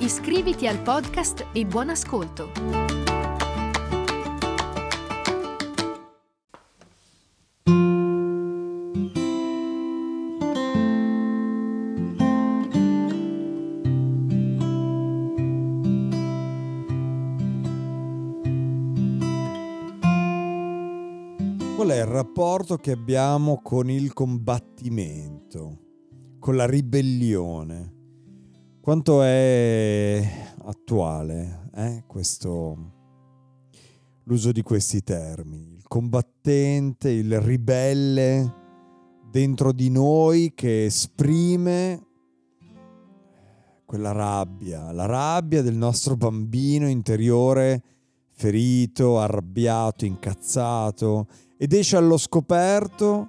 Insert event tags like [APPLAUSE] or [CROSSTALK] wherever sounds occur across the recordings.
Iscriviti al podcast e buon ascolto. Qual è il rapporto che abbiamo con il combattimento? con la ribellione. Quanto è attuale eh, questo, l'uso di questi termini? Il combattente, il ribelle dentro di noi che esprime quella rabbia, la rabbia del nostro bambino interiore ferito, arrabbiato, incazzato ed esce allo scoperto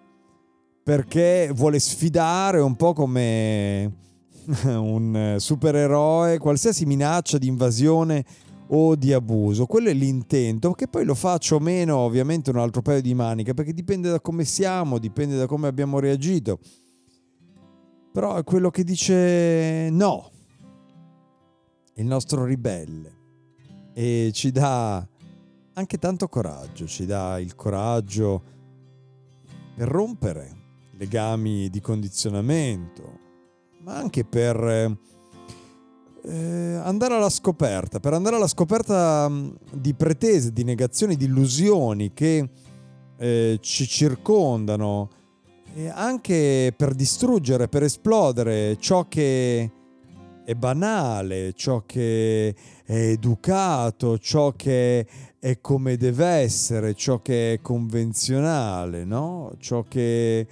perché vuole sfidare un po' come [LAUGHS] un supereroe qualsiasi minaccia di invasione o di abuso. Quello è l'intento, che poi lo faccio o meno, ovviamente un altro paio di maniche, perché dipende da come siamo, dipende da come abbiamo reagito. Però è quello che dice no, il nostro ribelle, e ci dà anche tanto coraggio, ci dà il coraggio per rompere legami di condizionamento, ma anche per eh, andare alla scoperta, per andare alla scoperta di pretese, di negazioni, di illusioni che eh, ci circondano, e anche per distruggere, per esplodere ciò che è banale, ciò che è educato, ciò che è come deve essere, ciò che è convenzionale, no? ciò che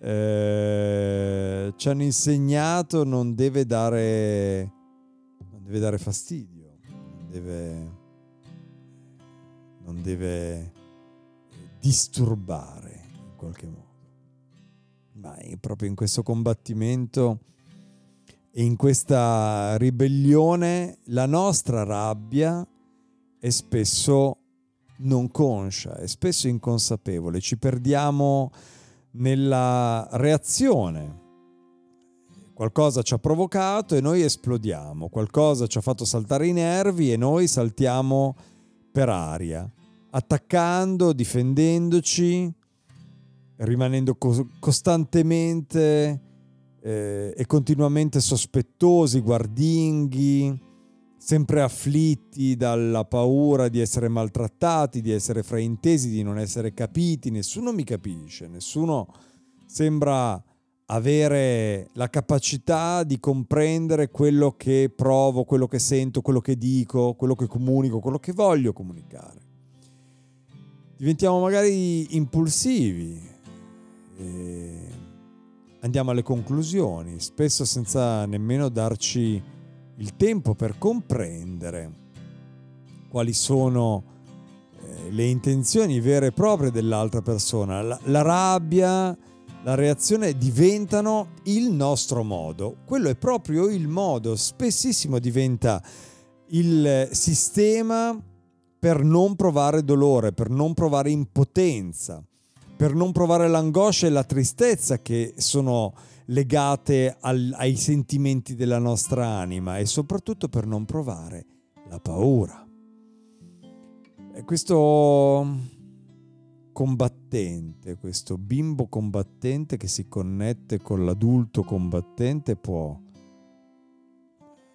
eh, ci hanno insegnato non deve dare, non deve dare fastidio, non deve, non deve disturbare in qualche modo. Ma proprio in questo combattimento e in questa ribellione la nostra rabbia è spesso non conscia, è spesso inconsapevole, ci perdiamo nella reazione. Qualcosa ci ha provocato e noi esplodiamo, qualcosa ci ha fatto saltare i nervi e noi saltiamo per aria, attaccando, difendendoci, rimanendo co- costantemente eh, e continuamente sospettosi, guardinghi, sempre afflitti dalla paura di essere maltrattati, di essere fraintesi, di non essere capiti, nessuno mi capisce, nessuno sembra avere la capacità di comprendere quello che provo, quello che sento, quello che dico, quello che comunico, quello che voglio comunicare. Diventiamo magari impulsivi, andiamo alle conclusioni, spesso senza nemmeno darci il tempo per comprendere quali sono eh, le intenzioni vere e proprie dell'altra persona. La, la rabbia, la reazione diventano il nostro modo. Quello è proprio il modo, spessissimo diventa il sistema per non provare dolore, per non provare impotenza, per non provare l'angoscia e la tristezza che sono legate al, ai sentimenti della nostra anima e soprattutto per non provare la paura. E questo combattente, questo bimbo combattente che si connette con l'adulto combattente può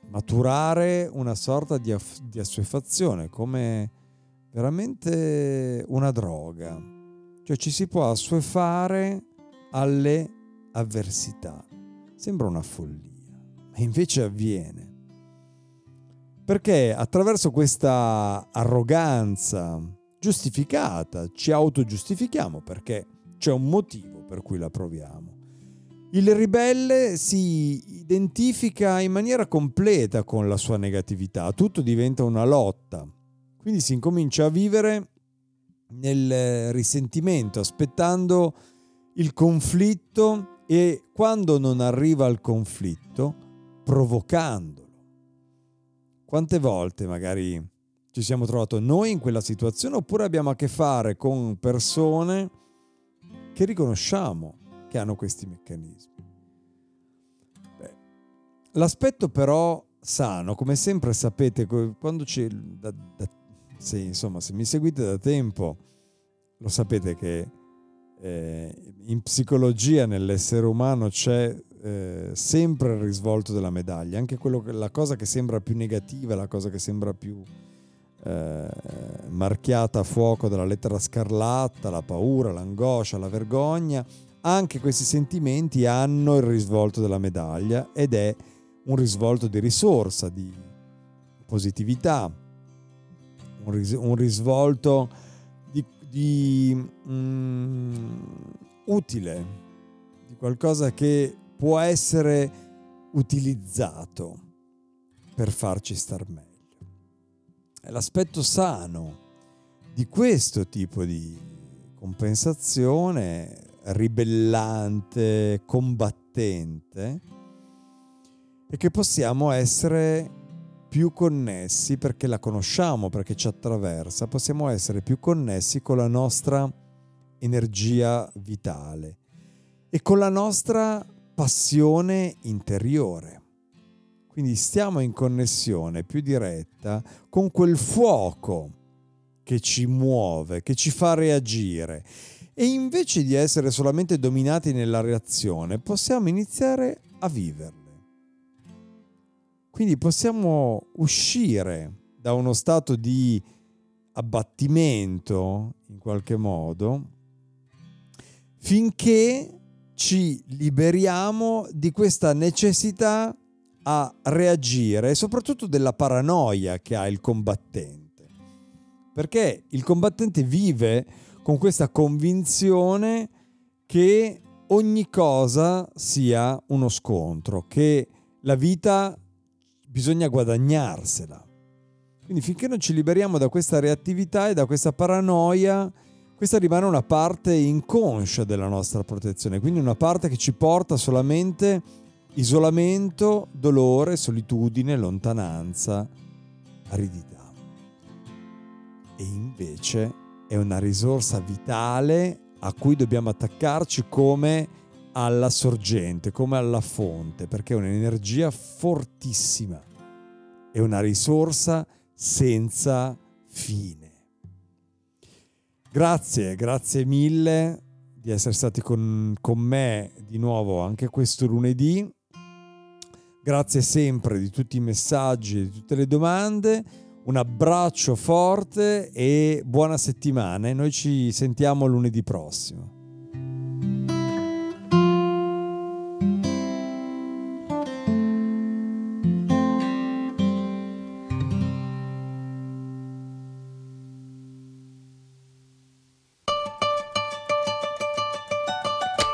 maturare una sorta di, aff- di assuefazione come veramente una droga. Cioè ci si può assuefare alle avversità. Sembra una follia, ma invece avviene. Perché attraverso questa arroganza giustificata ci autogiustifichiamo perché c'è un motivo per cui la proviamo. Il ribelle si identifica in maniera completa con la sua negatività, tutto diventa una lotta. Quindi si incomincia a vivere nel risentimento, aspettando il conflitto e quando non arriva il conflitto, provocandolo. Quante volte magari ci siamo trovati noi in quella situazione oppure abbiamo a che fare con persone che riconosciamo che hanno questi meccanismi. Beh, l'aspetto però sano, come sempre sapete, quando c'è, da, da, se, insomma, se mi seguite da tempo, lo sapete che eh, in psicologia nell'essere umano c'è eh, sempre il risvolto della medaglia, anche quello, la cosa che sembra più negativa, la cosa che sembra più eh, marchiata a fuoco dalla lettera scarlatta, la paura, l'angoscia, la vergogna, anche questi sentimenti hanno il risvolto della medaglia ed è un risvolto di risorsa, di positività, un, ris- un risvolto di, mm, utile, di qualcosa che può essere utilizzato per farci star meglio. È l'aspetto sano di questo tipo di compensazione ribellante, combattente, e che possiamo essere più connessi perché la conosciamo, perché ci attraversa, possiamo essere più connessi con la nostra energia vitale e con la nostra passione interiore. Quindi stiamo in connessione più diretta con quel fuoco che ci muove, che ci fa reagire. E invece di essere solamente dominati nella reazione, possiamo iniziare a viverle. Quindi possiamo uscire da uno stato di abbattimento, in qualche modo, finché ci liberiamo di questa necessità a reagire e soprattutto della paranoia che ha il combattente. Perché il combattente vive con questa convinzione che ogni cosa sia uno scontro, che la vita bisogna guadagnarsela. Quindi finché non ci liberiamo da questa reattività e da questa paranoia, questa rimane una parte inconscia della nostra protezione, quindi una parte che ci porta solamente isolamento, dolore, solitudine, lontananza, aridità. E invece è una risorsa vitale a cui dobbiamo attaccarci come alla sorgente, come alla fonte, perché è un'energia fortissima, è una risorsa senza fine. Grazie, grazie mille di essere stati con, con me di nuovo anche questo lunedì. Grazie sempre di tutti i messaggi, di tutte le domande. Un abbraccio forte e buona settimana. Noi ci sentiamo lunedì prossimo.